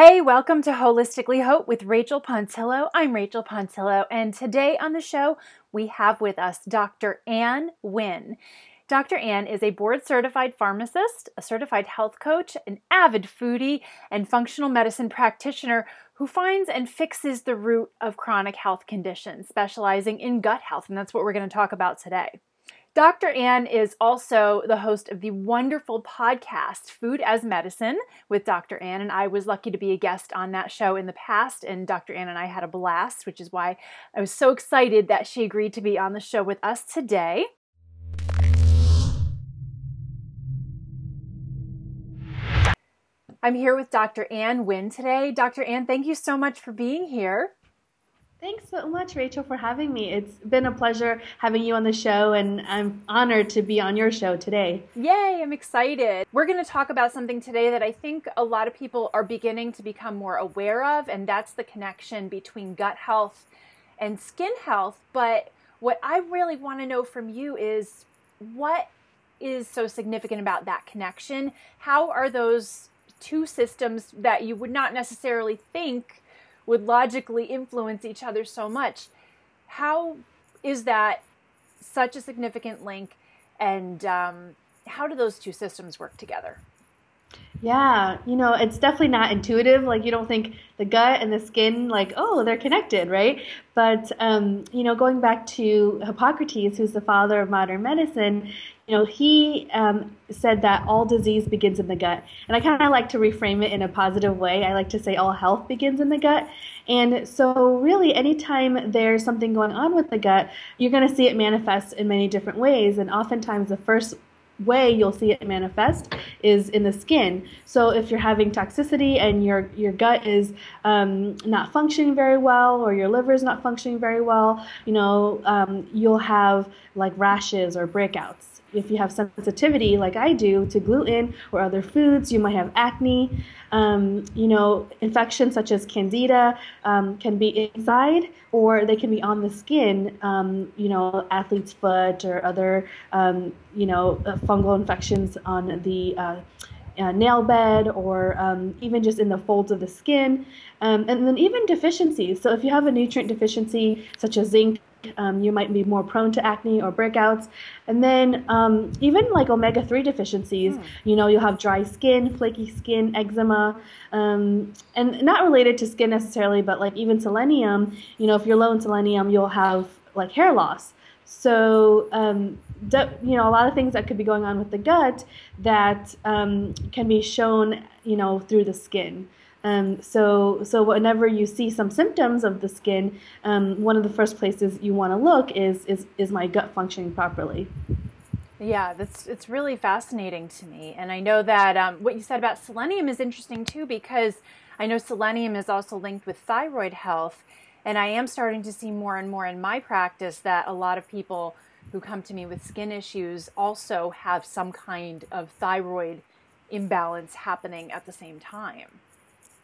Hey, welcome to Holistically Haute with Rachel Pontillo. I'm Rachel Pontillo, and today on the show we have with us Dr. Anh Nguyen. Dr. Anh is a board certified pharmacist, a certified health coach, an avid foodie, and functional medicine practitioner who finds and fixes the root of chronic health conditions, specializing in gut health. And that's what we're going to talk about today. Dr. Anh is also the host of the wonderful podcast, Food as Medicine, with Dr. Anh. And I was lucky to be a guest on that show in the past. And Dr. Ann and I had a blast, which is why I was so excited that she agreed to be on the show with us today. I'm here with Dr. Anh Nguyen today. Dr. Ann, thank you so much for being here. Thanks so much, Rachel, for having me. It's been a pleasure having you on the show, and I'm honored to be on your show today. Yay, I'm excited. We're going to talk about something today that I think a lot of people are beginning to become more aware of, and that's the connection between gut health and skin health. But what I really want to know from you is what is so significant about that connection? How are those two systems that you would not necessarily think? Would logically influence each other so much. How is that such a significant link, and um, how do those two systems work together? Yeah, you know, it's definitely not intuitive. Like, you don't think the gut and the skin, like, oh, they're connected, right? But, um, you know, going back to Hippocrates, who's the father of modern medicine, you know, he um, said that all disease begins in the gut. And I kind of like to reframe it in a positive way. I like to say all health begins in the gut. And so, really, anytime there's something going on with the gut, you're going to see it manifest in many different ways. And oftentimes, the first way you'll see it manifest is in the skin. So if you're having toxicity and your your gut is um, not functioning very well, or your liver is not functioning very well, you know, um, you'll have like rashes or breakouts if you have sensitivity like I do to gluten or other foods, you might have acne. Um, you know, infections such as candida um, can be inside or they can be on the skin. Um, you know, athlete's foot or other, um, you know, uh, fungal infections on the uh, uh, nail bed or um, even just in the folds of the skin. Um, and then even deficiencies. So if you have a nutrient deficiency such as zinc um, you might be more prone to acne or breakouts. And then um, even like omega 3 deficiencies, mm. you know, you'll have dry skin, flaky skin, eczema, um, and not related to skin necessarily, but like even selenium, you know, if you're low in selenium, you'll have like hair loss. So, um, you know, a lot of things that could be going on with the gut that um, can be shown, you know, through the skin. Um, so, so whenever you see some symptoms of the skin, um, one of the first places you want to look is, is is my gut functioning properly? Yeah, that's it's really fascinating to me, and I know that um, what you said about selenium is interesting too because I know selenium is also linked with thyroid health, and I am starting to see more and more in my practice that a lot of people who come to me with skin issues also have some kind of thyroid imbalance happening at the same time.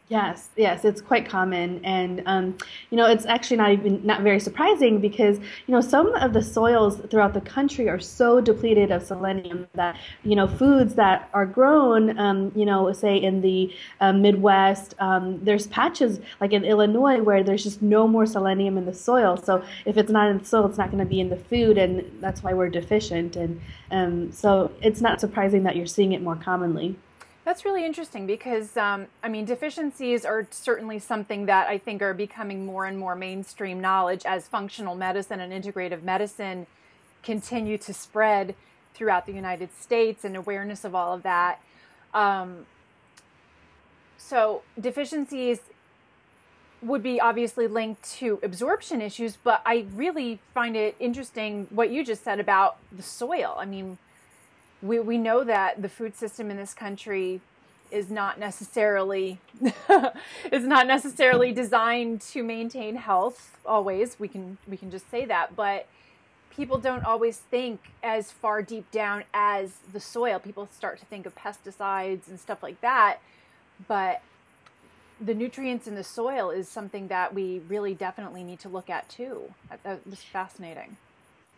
Yes, yes, it's quite common, and um, you know it's actually not even not very surprising because you know some of the soils throughout the country are so depleted of selenium that you know foods that are grown, um, you know, say in the uh, Midwest, um, there's patches like in Illinois where there's just no more selenium in the soil. So if it's not in the soil, it's not going to be in the food, and that's why we're deficient. And um, so it's not surprising that you're seeing it more commonly. That's really interesting because, um, I mean, deficiencies are certainly something that I think are becoming more and more mainstream knowledge as functional medicine and integrative medicine continue to spread throughout the United States and awareness of all of that. Um, so, deficiencies would be obviously linked to absorption issues, but I really find it interesting what you just said about the soil. I mean, we, we know that the food system in this country is not necessarily is not necessarily designed to maintain health always. We can we can just say that but people don't always think as far deep down as the soil. People start to think of pesticides and stuff like that but the nutrients in the soil is something that we really definitely need to look at too. That was fascinating.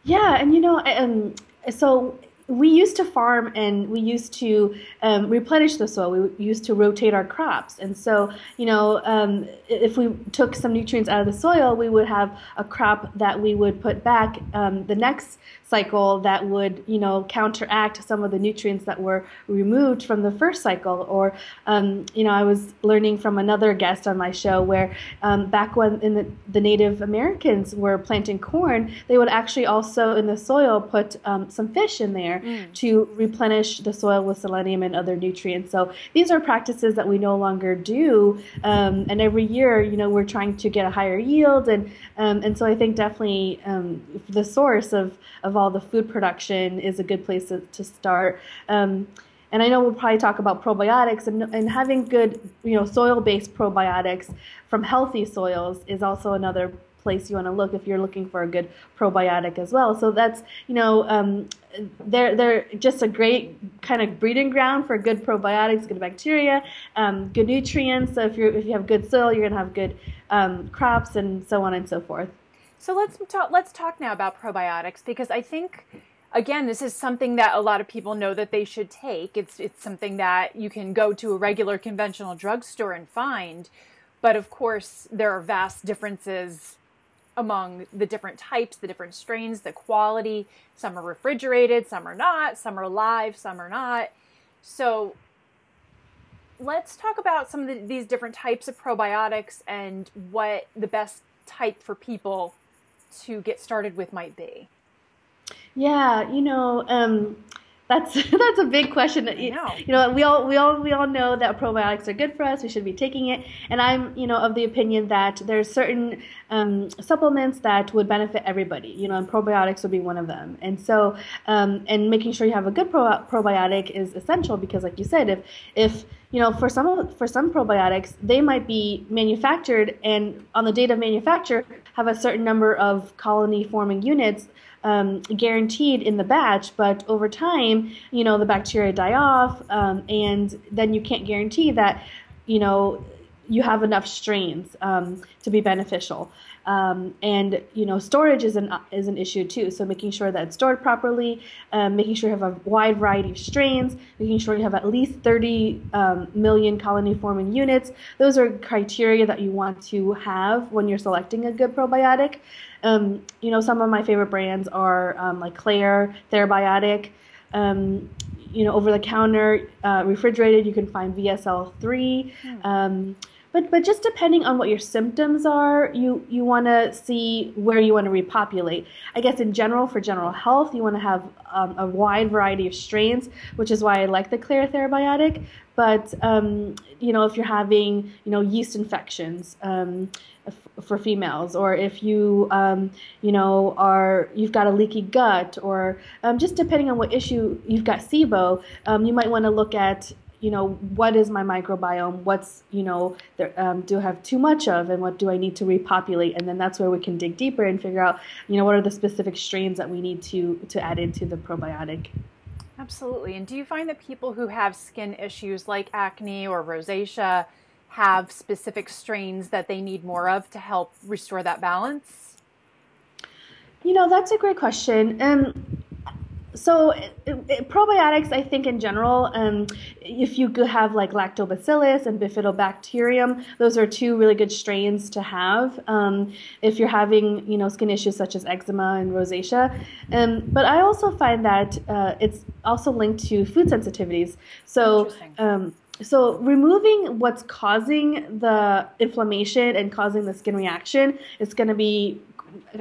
Yeah and you know um, so we used to farm and we used to um, replenish the soil. We used to rotate our crops. And so, you know, um, if we took some nutrients out of the soil, we would have a crop that we would put back um, the next cycle that would, you know, counteract some of the nutrients that were removed from the first cycle. Or, um, you know, I was learning from another guest on my show where um, back when in the, the, Native Americans were planting corn, they would actually also in the soil put um, some fish in there mm. to replenish the soil with selenium and other nutrients. So these are practices that we no longer do. Um, and every year, you know, we're trying to get a higher yield. And, um, and so I think definitely um, the source of, of all the food production is a good place to, to start. Um, and I know we'll probably talk about probiotics and, and having good, you know, soil-based probiotics from healthy soils is also another place you want to look if you're looking for a good probiotic as well. So that's, you know, um, they're, they're just a great kind of breeding ground for good probiotics, good bacteria, um, good nutrients. So if, you're, if you have good soil, you're to have good um, crops and so on and so forth. So let's talk, let's talk now about probiotics because I think again this is something that a lot of people know that they should take. It's it's something that you can go to a regular conventional drugstore and find, but of course there are vast differences among the different types, the different strains, the quality. Some are refrigerated, some are not, some are live, some are not. So let's talk about some of the, these different types of probiotics and what the best type for people to get started with might be? Yeah, you know, um, that's that's a big question. Know. You know, we all we all we all know that probiotics are good for us. We should be taking it, and I'm you know of the opinion that there's certain um, supplements that would benefit everybody. You know, and probiotics would be one of them. And so, um, and making sure you have a good pro- probiotic is essential because, like you said, if if you know for some for some probiotics they might be manufactured and on the date of manufacture have a certain number of colony forming units um, guaranteed in the batch, but over time, you know, the bacteria die off, um, and then you can't guarantee that, you know, you have enough strains um, to be beneficial. Um, and you know, storage is an is an issue too. So making sure that it's stored properly, um, making sure you have a wide variety of strains, making sure you have at least 30 um, million colony forming units. Those are criteria that you want to have when you're selecting a good probiotic. Um, you know, some of my favorite brands are um, like Klaire, Ther-Biotic. Um, you know, over the counter, uh, refrigerated, you can find VSL3. Mm. But but just depending on what your symptoms are, you you want to see where you want to repopulate. I guess in general, for general health, you want to have um, a wide variety of strains, which is why I like the Klaire Ther-Biotic. But um, you know, if you're having you know yeast infections. Um, for females, or if you, um, you know, are you've got a leaky gut, or um, just depending on what issue you've got SIBO, um, you might want to look at you know, what is my microbiome? What's, you know, there, um, do I have too much of, and what do I need to repopulate? And then that's where we can dig deeper and figure out, you know, what are the specific strains that we need to to add into the probiotic. Absolutely. And do you find that people who have skin issues like acne or rosacea have specific strains that they need more of to help restore that balance? You know, that's a great question. Um, so it, it, probiotics, I think in general, um, if you have like lactobacillus and bifidobacterium, those are two really good strains to have um, if you're having you know skin issues such as eczema and rosacea. Um, but I also find that uh, it's also linked to food sensitivities. So. Um, so removing what's causing the inflammation and causing the skin reaction is going to be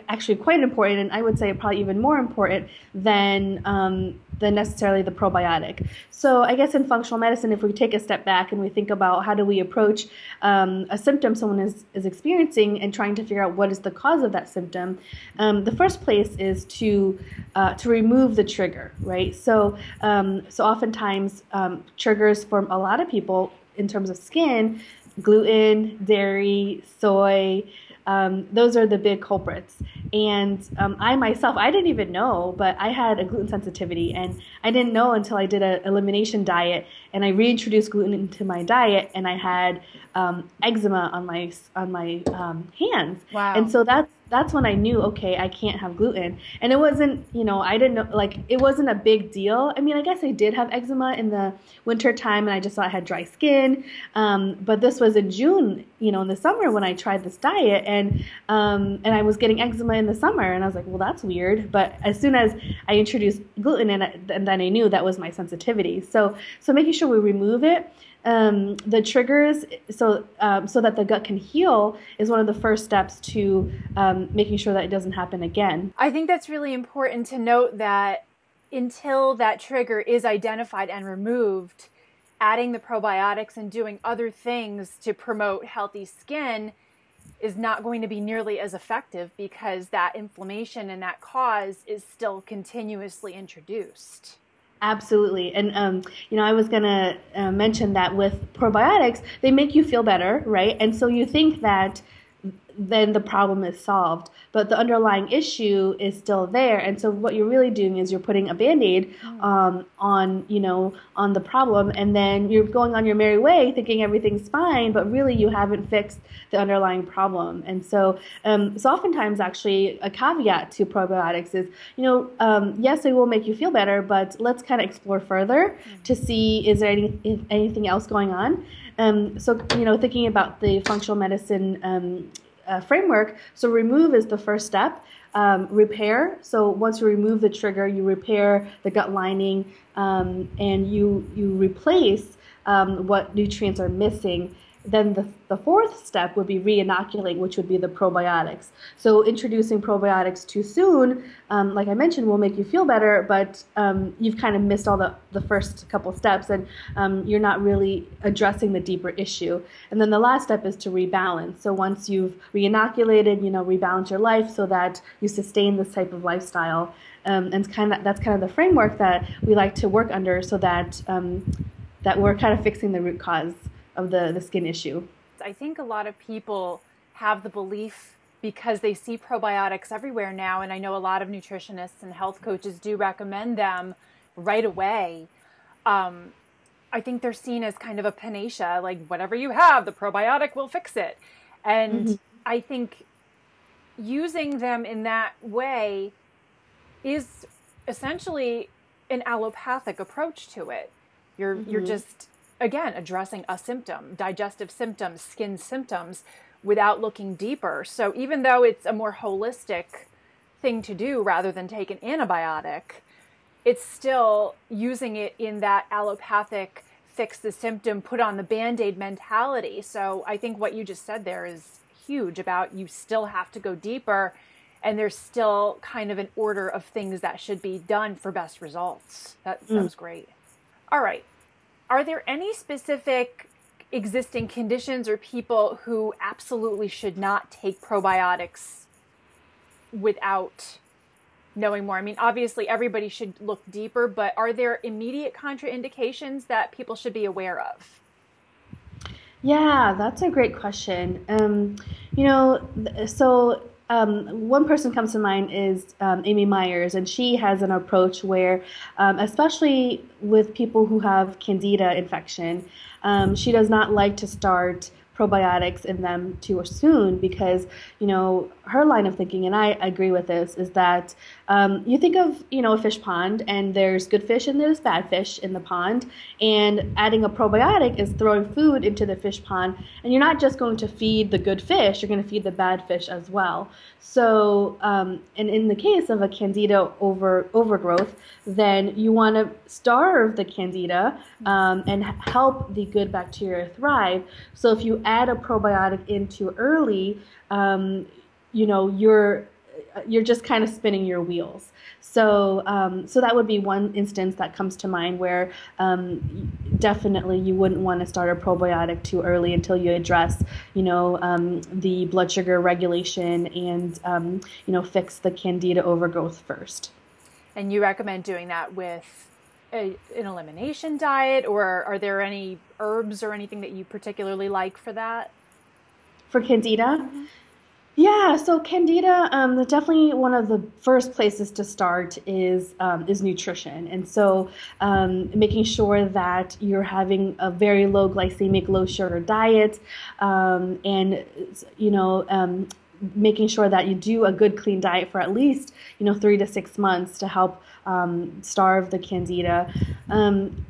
actually quite important, and I would say probably even more important than um, than necessarily the probiotic. So I guess in functional medicine, if we take a step back and we think about how do we approach um, a symptom someone is, is experiencing and trying to figure out what is the cause of that symptom, um, the first place is to uh, to remove the trigger, right? So um, so oftentimes um, triggers for a lot of people in terms of skin, gluten, dairy, soy. Um, those are the big culprits. And um, I myself, I didn't even know, but I had a gluten sensitivity, and I didn't know until I did an elimination diet and I reintroduced gluten into my diet, and I had um, eczema on my on my um, hands. Wow. And so that's that's when I knew, okay, I can't have gluten. And it wasn't, you know, I didn't know, like, it wasn't a big deal. I mean, I guess I did have eczema in the winter time and I just thought I had dry skin. Um, but this was in June, you know, in the summer when I tried this diet and, um, and I was getting eczema in the summer. And I was like, well, that's weird. But as soon as I introduced gluten it, and then I knew that was my sensitivity. So, so making sure we remove it um, the triggers so um, so that the gut can heal is one of the first steps to um, making sure that it doesn't happen again. I think that's really important to note that until that trigger is identified and removed, adding the probiotics and doing other things to promote healthy skin is not going to be nearly as effective because that inflammation and that cause is still continuously introduced. Absolutely. And, um, you know, I was going to uh, mention that with probiotics, they make you feel better, right? And so you think that then the problem is solved. But the underlying issue is still there, and so what you're really doing is you're putting a band-aid mm. um, on, you know, on the problem, and then you're going on your merry way, thinking everything's fine, but really you haven't fixed the underlying problem. And so, um, so oftentimes, actually, a caveat to probiotics is, you know, um, yes, they will make you feel better, but let's kind of explore further mm. to see is there any anything else going on. Um, so, you know, thinking about the functional medicine um, uh, framework. So remove is the first step. Um, repair. So once you remove the trigger, you repair the gut lining um, and you you replace um, what nutrients are missing then the, the fourth step would be re-inoculate, which would be the probiotics. So introducing probiotics too soon, um, like I mentioned, will make you feel better, but um, you've kind of missed all the, the first couple steps and um, you're not really addressing the deeper issue. And then the last step is to rebalance. So once you've re-inoculated, you know, rebalance your life so that you sustain this type of lifestyle. Um, and kind of, that's kind of the framework that we like to work under so that, um, that we're kind of fixing the root cause of the, the skin issue. I think a lot of people have the belief because they see probiotics everywhere now, and I know a lot of nutritionists and health coaches do recommend them right away. Um, I think they're seen as kind of a panacea, like whatever you have, the probiotic will fix it. And mm-hmm. I think using them in that way is essentially an allopathic approach to it. You're mm-hmm. you're just again addressing a symptom, digestive symptoms, skin symptoms without looking deeper. So even though it's a more holistic thing to do rather than take an antibiotic, it's still using it in that allopathic fix the symptom, put on the band aid mentality. So I think what you just said there is huge about you still have to go deeper and there's still kind of an order of things that should be done for best results. That sounds mm. great. All right are there any specific existing conditions or people who absolutely should not take probiotics without knowing more? I mean, obviously, everybody should look deeper, but are there immediate contraindications that people should be aware of? Yeah, that's a great question. Um, you know, so um, one person comes to mind is um, Amy Myers, and she has an approach where, um, especially with people who have candida infection, um, she does not like to start probiotics in them too soon because you know her line of thinking and i agree with this is that um, you think of you know a fish pond and there's good fish and there's bad fish in the pond and adding a probiotic is throwing food into the fish pond and you're not just going to feed the good fish you're going to feed the bad fish as well. So um, and in the case of a candida over overgrowth then you want to starve the candida um, and help the good bacteria thrive. So if you add a probiotic in too early um, you know you're you're just kind of spinning your wheels. So, um, so that would be one instance that comes to mind where um, definitely you wouldn't want to start a probiotic too early until you address, you know, um, the blood sugar regulation and, um, you know, fix the candida overgrowth first. And you recommend doing that with a, an elimination diet, or are there any herbs or anything that you particularly like for that? For candida? Mm-hmm. Yeah, so Candida, um, definitely one of the first places to start is um, is nutrition, and so um, making sure that you're having a very low glycemic, low sugar diet, um, and you know um, making sure that you do a good clean diet for at least you know three to six months to help um, starve the candida um,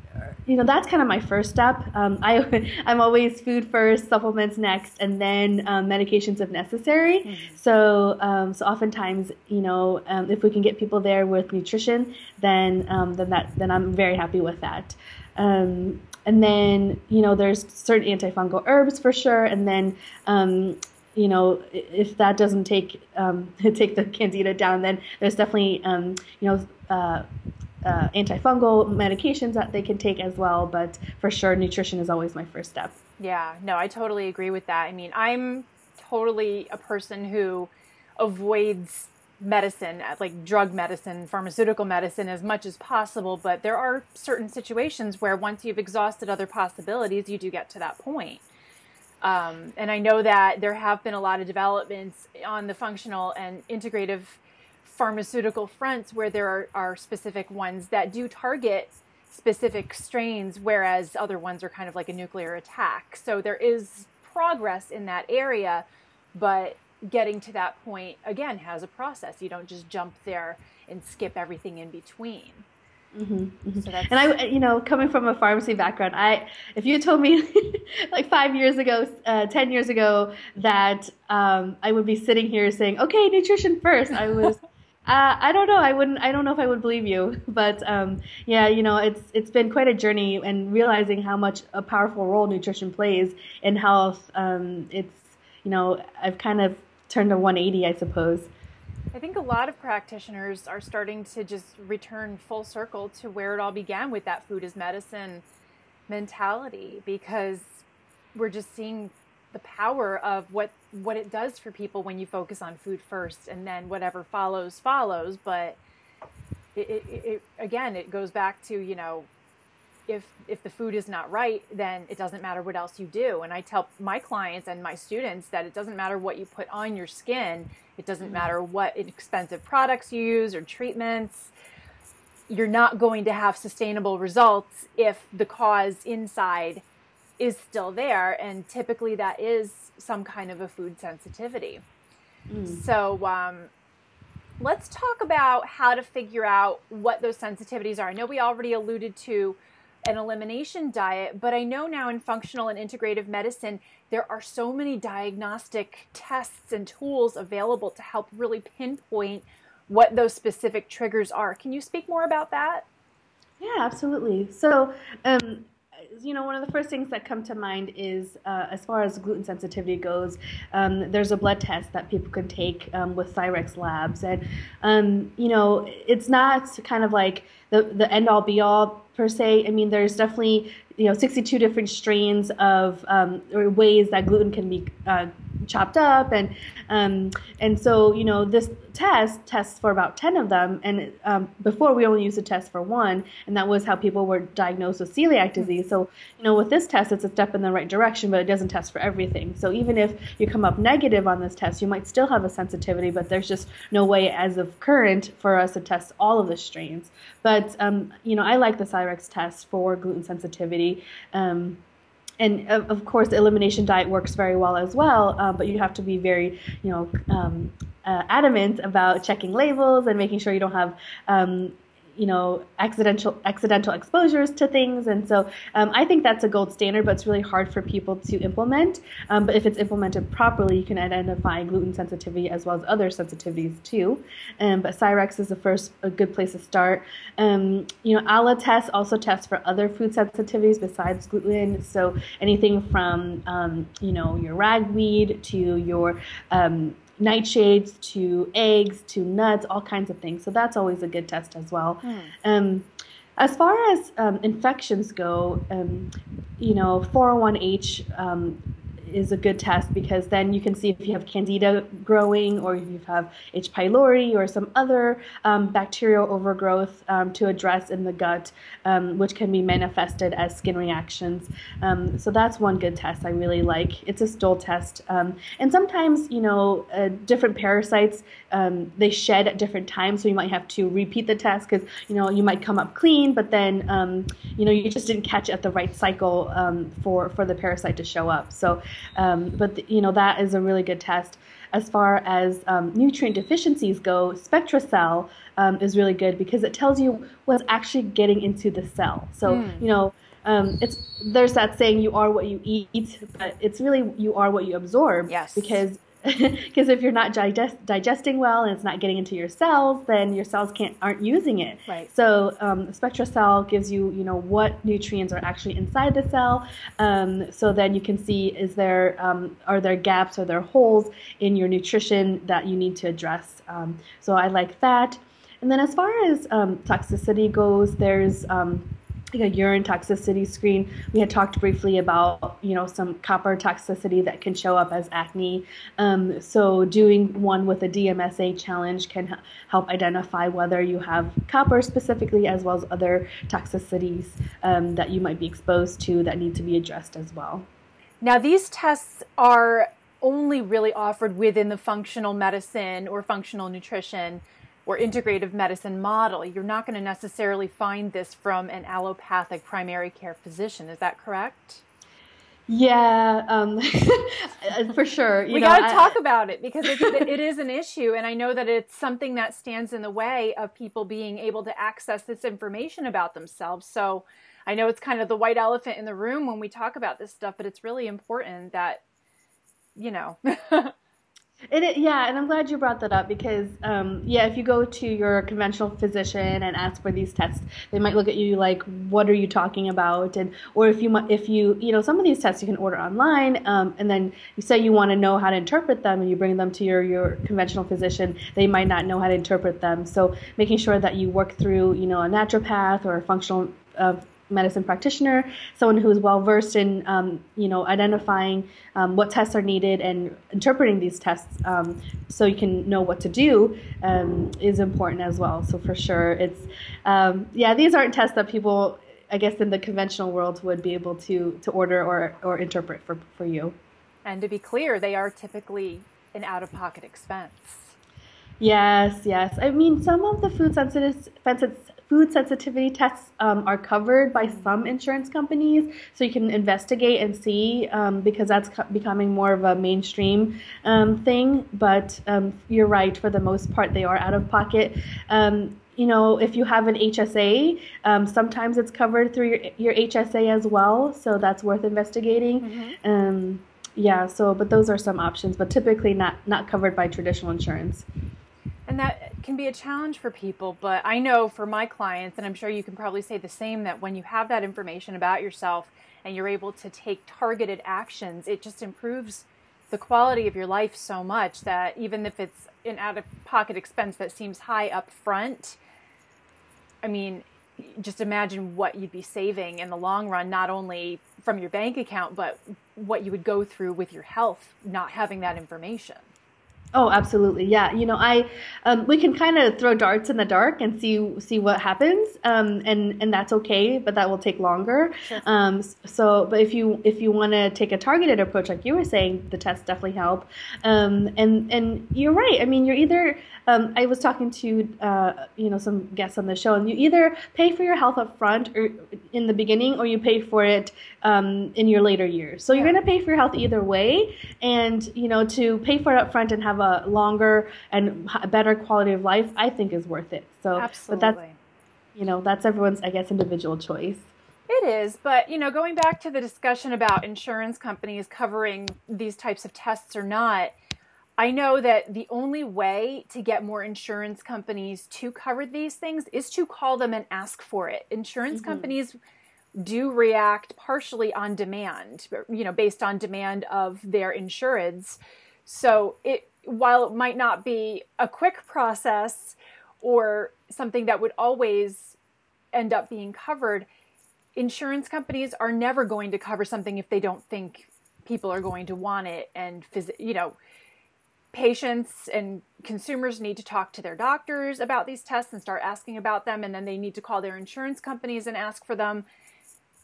you know that's kind of my first step. Um, I I'm always food first, supplements next, and then um, medications if necessary. Mm-hmm. So um, so oftentimes you know um, if we can get people there with nutrition, then um, then that then I'm very happy with that. Um, and then you know there's certain antifungal herbs for sure, and then you know, if that doesn't take um, take the candida down, then there's definitely um, you know uh, uh, antifungal medications that they can take as well. But for sure, nutrition is always my first step. Yeah, no, I totally agree with that. I mean, I'm totally a person who avoids medicine, like drug medicine, pharmaceutical medicine, as much as possible. But there are certain situations where once you've exhausted other possibilities, you do get to that point. Um, and I know that there have been a lot of developments on the functional and integrative pharmaceutical fronts where there are, are specific ones that do target specific strains, whereas other ones are kind of like a nuclear attack. So there is progress in that area, but getting to that point again has a process. You don't just jump there and skip everything in between. Mm-hmm, mm-hmm. So and I, you know, coming from a pharmacy background, I, if you told me like five years ago, uh, ten years ago, that um, I would be sitting here saying, "Okay, nutrition first, I was uh, I don't know. I wouldn't. I don't know if I would believe you, but um, yeah, you know, it's it's been quite a journey, and realizing how much a powerful role nutrition plays in health. Um, it's you know, I've kind of turned a 180, I suppose. I think a lot of practitioners are starting to just return full circle to where it all began with that food is medicine mentality, because we're just seeing the power of what what it does for people when you focus on food first and then whatever follows follows. But it, it, it, again it goes back to you know if if the food is not right then it doesn't matter what else you do. And i tell my clients and my students that it doesn't matter what you put on your skin. It doesn't mm-hmm. matter what expensive products you use or treatments. You're not going to have sustainable results if the cause inside is still there. And typically that is some kind of a food sensitivity. Mm. so um, let's talk about how to figure out what those sensitivities are. I know we already alluded to an elimination diet but i know now in functional and integrative medicine there are so many diagnostic tests and tools available to help really pinpoint what those specific triggers are. Can you speak more about that? Yeah absolutely. So um, you know, one of the first things that come to mind is uh, as far as gluten sensitivity goes, um, there's a blood test that people can take um, with Cyrex Labs, and um, you know, it's not kind of like the the end all be all per se. I mean, there's definitely you know 62 different strains of um, or ways that gluten can be uh, chopped up and um, and so you know this test tests for about 10 of them and um, before we only used a test for one and that was how people were diagnosed with celiac disease. So you know with this test it's a step in the right direction but it doesn't test for everything. So even if you come up negative on this test you might still have a sensitivity but there's just no way as of current for us to test all of the strains. But um, you know i like the cyrex test for gluten sensitivity um, and of course, the elimination diet works very well as well. Um, but you have to be very, you know, um, uh, adamant about checking labels and making sure you don't have um, you know accidental accidental exposures to things. And so um, i think that's a gold standard but it's really hard for people to implement. Um, but if it's implemented properly you can identify gluten sensitivity as well as other sensitivities too. Um, but cyrex is the first a good place to start. Um, you know ALA tests also test for other food sensitivities besides gluten. So anything from um, you know your ragweed to your um, nightshades to eggs to nuts, all kinds of things. So that's always a good test as well. Mm. Um, as far as um, infections go, um, you know, 401H um, is a good test because then you can see if you have candida growing or if you have H. pylori or some other um, bacterial overgrowth um, to address in the gut, um, which can be manifested as skin reactions. Um, so that's one good test I really like. It's a stool test. Um, and sometimes, you know, uh, different parasites, um, they shed at different times. So you might have to repeat the test because, you know, you might come up clean, but then, you know, you just didn't catch at the right cycle for, for the parasite to show up. So, but, you know, that is a really good test as far as um, nutrient deficiencies go, SpectraCell um, is really good because it tells you what's actually getting into the cell. So, mm. you know, um, it's there's that saying you are what you eat, but it's really you are what you absorb. Yes. Because because if you're not digest, digesting well and it's not getting into your cells, then your cells can't aren't using it. Right. So um, SpectraCell gives you you know what nutrients are actually inside the cell. Um, so then you can see is there um, are there gaps or there holes in your nutrition that you need to address. Um, so I like that. And then as far as um, toxicity goes, there's um, a urine toxicity screen. We had talked briefly about you know some copper toxicity that can show up as acne. Um, so doing one with a DMSA challenge can help identify whether you have copper specifically, as well as other toxicities um, that you might be exposed to that need to be addressed as well. Now these tests are only really offered within the functional medicine or functional nutrition or integrative medicine model. You're not going to necessarily find this from an allopathic primary care physician. Is that correct? Yeah, um, for sure. You we got to talk about it because it, it is an issue, and I know that it's something that stands in the way of people being able to access this information about themselves. So I know it's kind of the white elephant in the room when we talk about this stuff, but it's really important that you know. It, yeah, and I'm glad you brought that up because, um, yeah, if you go to your conventional physician and ask for these tests, they might look at you like, "What are you talking about?" And or if you if you you know some of these tests you can order online, um, and then you say you want to know how to interpret them, and you bring them to your your conventional physician, they might not know how to interpret them. So making sure that you work through you know a naturopath or a functional uh, medicine practitioner, someone who is well versed in um, you know identifying um, what tests are needed and interpreting these tests, um, so you can know what to do, um, is important as well. So for sure, it's um, yeah, these aren't tests that people, I guess, in the conventional world would be able to to order or or interpret for for you. And to be clear, they are typically an out of pocket expense. Yes, yes. I mean, some of the food sensitive, food sensitivity tests um, are covered by some insurance companies, so you can investigate and see um, because that's becoming more of a mainstream um, thing. But um, you're right, for the most part, they are out of pocket. Um, you know, if you have an HSA, um, sometimes it's covered through your, your HSA as well, so that's worth investigating. Mm-hmm. yeah, so but those are some options, but typically not not covered by traditional insurance. And that can be a challenge for people, but I know for my clients, and I'm sure you can probably say the same, that when you have that information about yourself and you're able to take targeted actions, it just improves the quality of your life so much that even if it's an out of pocket expense that seems high up front, I mean, just imagine what you'd be saving in the long run, not only from your bank account, but what you would go through with your health not having that information. Oh, absolutely. Yeah. You know, I um, we can kind of throw darts in the dark and see see what happens, um, and and that's okay, but that will take longer. Sure. Um, so, but if you if you want to take a targeted approach, like you were saying, the tests definitely help. Um, and and you're right. I mean, you're either um, I was talking to uh, you know some guests on the show, and you either pay for your health up front or in the beginning, or you pay for it um, in your later years. So yeah. you're going to pay for your health either way, and you know to pay for it up front and have a longer and better quality of life, I think is worth it. So, Absolutely. but that's you know that's everyone's I guess individual choice. It is, but you know, going back to the discussion about insurance companies covering these types of tests or not I know that the only way to get more insurance companies to cover these things is to call them and ask for it. Insurance mm-hmm. companies do react partially on demand, you know, based on demand of their insureds. So it while it might not be a quick process or something that would always end up being covered, insurance companies are never going to cover something if they don't think people are going to want it and you know patients and consumers need to talk to their doctors about these tests and start asking about them and then they need to call their insurance companies and ask for them.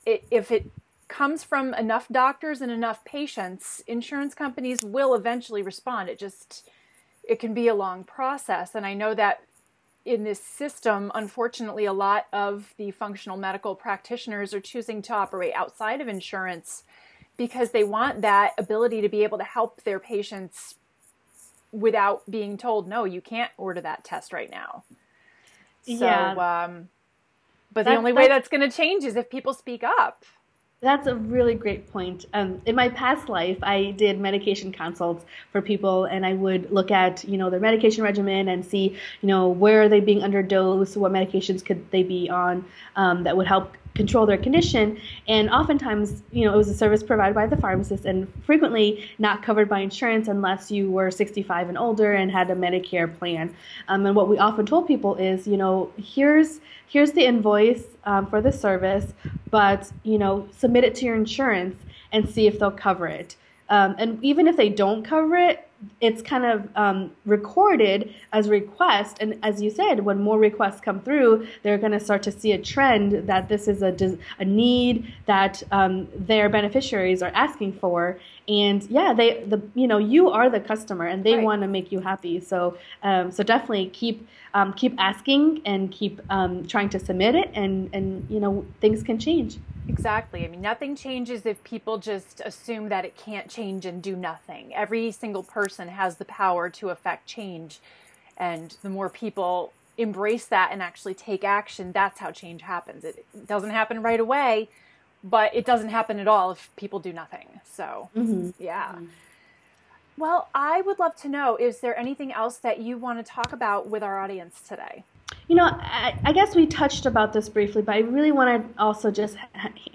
If it comes from enough doctors and enough patients insurance companies will eventually respond. It just it can be a long process. And i know that in this system unfortunately a lot of the functional medical practitioners are choosing to operate outside of insurance because they want that ability to be able to help their patients without being told no you can't order that test right now. So yeah. um but the only way that's going to change is if people speak up that's a really great point. Um, in my past life, I did medication consults for people, and I would look at you know their medication regimen and see you know where are they being underdosed, what medications could they be on um, that would help control their condition. And oftentimes, you know, it was a service provided by the pharmacist and frequently not covered by insurance unless you were 65 and older and had a Medicare plan. Um, and what we often told people is, you know, here's here's the invoice um, for the service, but you know, submit it to your insurance and see if they'll cover it. Um, and even if they don't cover it, it's kind of um, recorded as a request. And as you said, when more requests come through, they're going to start to see a trend that this is a, a need that um, their beneficiaries are asking for. And yeah, they the you know you are the customer, and they right. want to make you happy. So um, so definitely keep um, keep asking and keep um, trying to submit it, and and you know things can change. Exactly. I mean, nothing changes if people just assume that it can't change and do nothing. Every single person has the power to affect change. And the more people embrace that and actually take action, that's how change happens. It doesn't happen right away, but it doesn't happen at all if people do nothing. So, mm-hmm. yeah. Mm-hmm. Well, I would love to know is there anything else that you want to talk about with our audience today? You know, I, I, guess we touched about this briefly, but I really want to also just,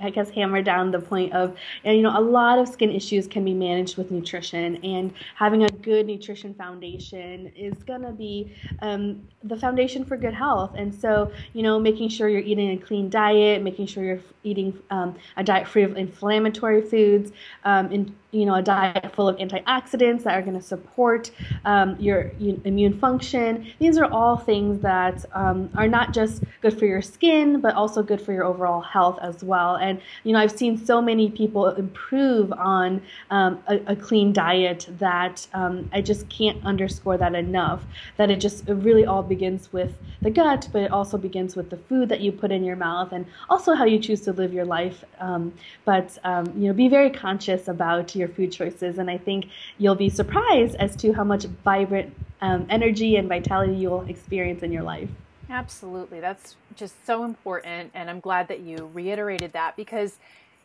I guess, hammer down the point of, you know, a lot of skin issues can be managed with nutrition, and having a good nutrition foundation is going to be um, the foundation for good health. And so, you know, making sure you're eating a clean diet, making sure you're eating um, a diet free of inflammatory foods, um, in, you know, a diet full of antioxidants that are going to support um, your immune function. These are all things that um, are not just good for your skin, but also good for your overall health as well. And, you know, I've seen so many people improve on um, a, a, clean diet that um, I just can't underscore that enough. That it just it really all begins with the gut, but it also begins with the food that you put in your mouth and also how you choose to live your life. Um, but, um, you know, be very conscious about your food choices. And I think you'll be surprised as to how much vibrant um, energy and vitality you'll experience in your life. Absolutely. That's just so important. And I'm glad that you reiterated that because,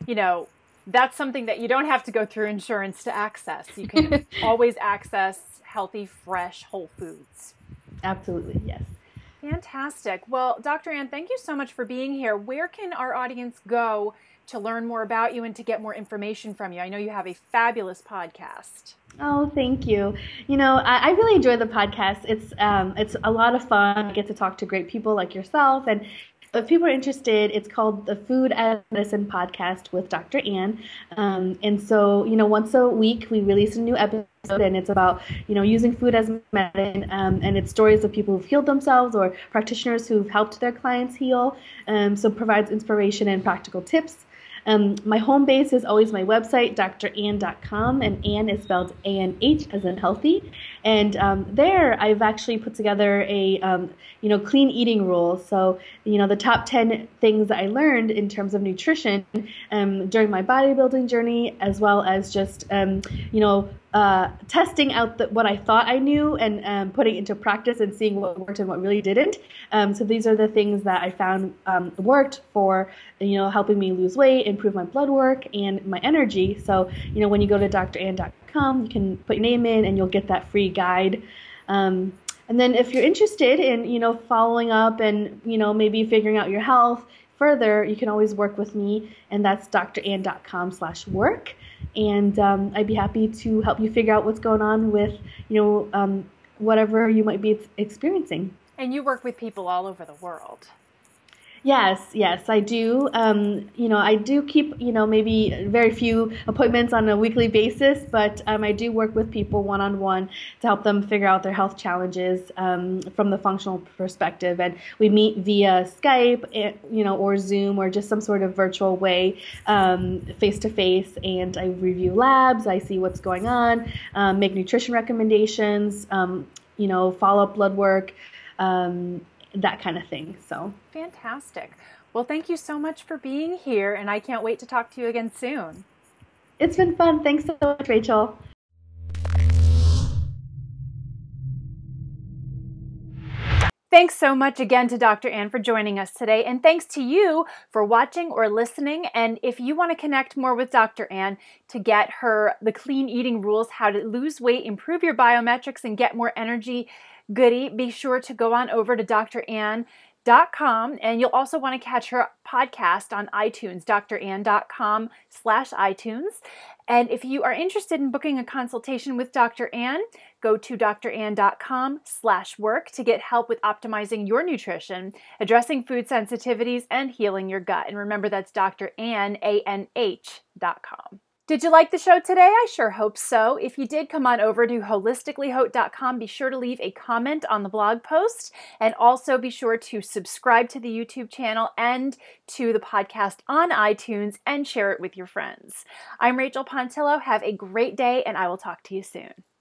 you know, that's something that you don't have to go through insurance to access. You can always access healthy, fresh, whole foods. Absolutely. Yes. Fantastic. Well, Dr. Anh, thank you so much for being here. Where can our audience go to learn more about you and to get more information from you? I know you have a fabulous podcast. Oh, thank you. You know, I, I really enjoy the podcast. It's um, it's a lot of fun. I get to talk to great people like yourself, and if people are interested, it's called the Food as Medicine Podcast with Dr. Anh. Um, and so, you know, once a week we release a new episode, and it's about, you know, using food as medicine. Um, and it's stories of people who've healed themselves or practitioners who've helped their clients heal. Um, so provides inspiration and practical tips. Um, my home base is always my website, dranh.com, and Anh is spelled A N H as in healthy. And um, there, I've actually put together a um, you know clean eating rule. So you know the top ten things that I learned in terms of nutrition um, during my bodybuilding journey, as well as just um, you know uh, testing out the, what I thought I knew and um, putting into practice and seeing what worked and what really didn't. Um, so these are the things that I found um, worked for, you know, helping me lose weight, improve my blood work, and my energy. So you know, when you go to dranh.com, you can put your name in and you'll get that free guide. Um, and then if you're interested in, you know, following up and, you know, maybe figuring out your health further, you can always work with me, and that's dranh.com slash work and um, I'd be happy to help you figure out what's going on with you know um, whatever you might be experiencing. And you work with people all over the world. Yes, yes, I do. Um, you know, I do keep, you know, maybe very few appointments on a weekly basis, but um, I do work with people one on one to help them figure out their health challenges um, from the functional perspective. And we meet via Skype, eh, you know, or Zoom, or just some sort of virtual way, face to face. And I review labs, I see what's going on, um, make nutrition recommendations, um, you know, follow up blood work. Um, that kind of thing. So fantastic. Well, thank you so much for being here, and I can't wait to talk to you again soon. It's been fun. Thanks so much, Rachel. Thanks so much again to Dr. Anh for joining us today, and thanks to you for watching or listening. And if you want to connect more with Dr. Anh to get her the clean eating rules, how to lose weight, improve your biometrics, and get more energy, goody, be sure to go on over to dranh.com and you'll also want to catch her podcast on iTunes, dranh.com slash iTunes. And if you are interested in booking a consultation with Dr. Anh, go to dranh.com slash work to get help with optimizing your nutrition, addressing food sensitivities, and healing your gut. And remember, that's Dr. A-N-H dot com. Did you like the show today? I sure hope so. If you did, come on over to holisticallyhaute.com. Be sure to leave a comment on the blog post and also be sure to subscribe to the YouTube channel and to the podcast on iTunes and share it with your friends. I'm Rachel Pontillo. Have a great day and I will talk to you soon.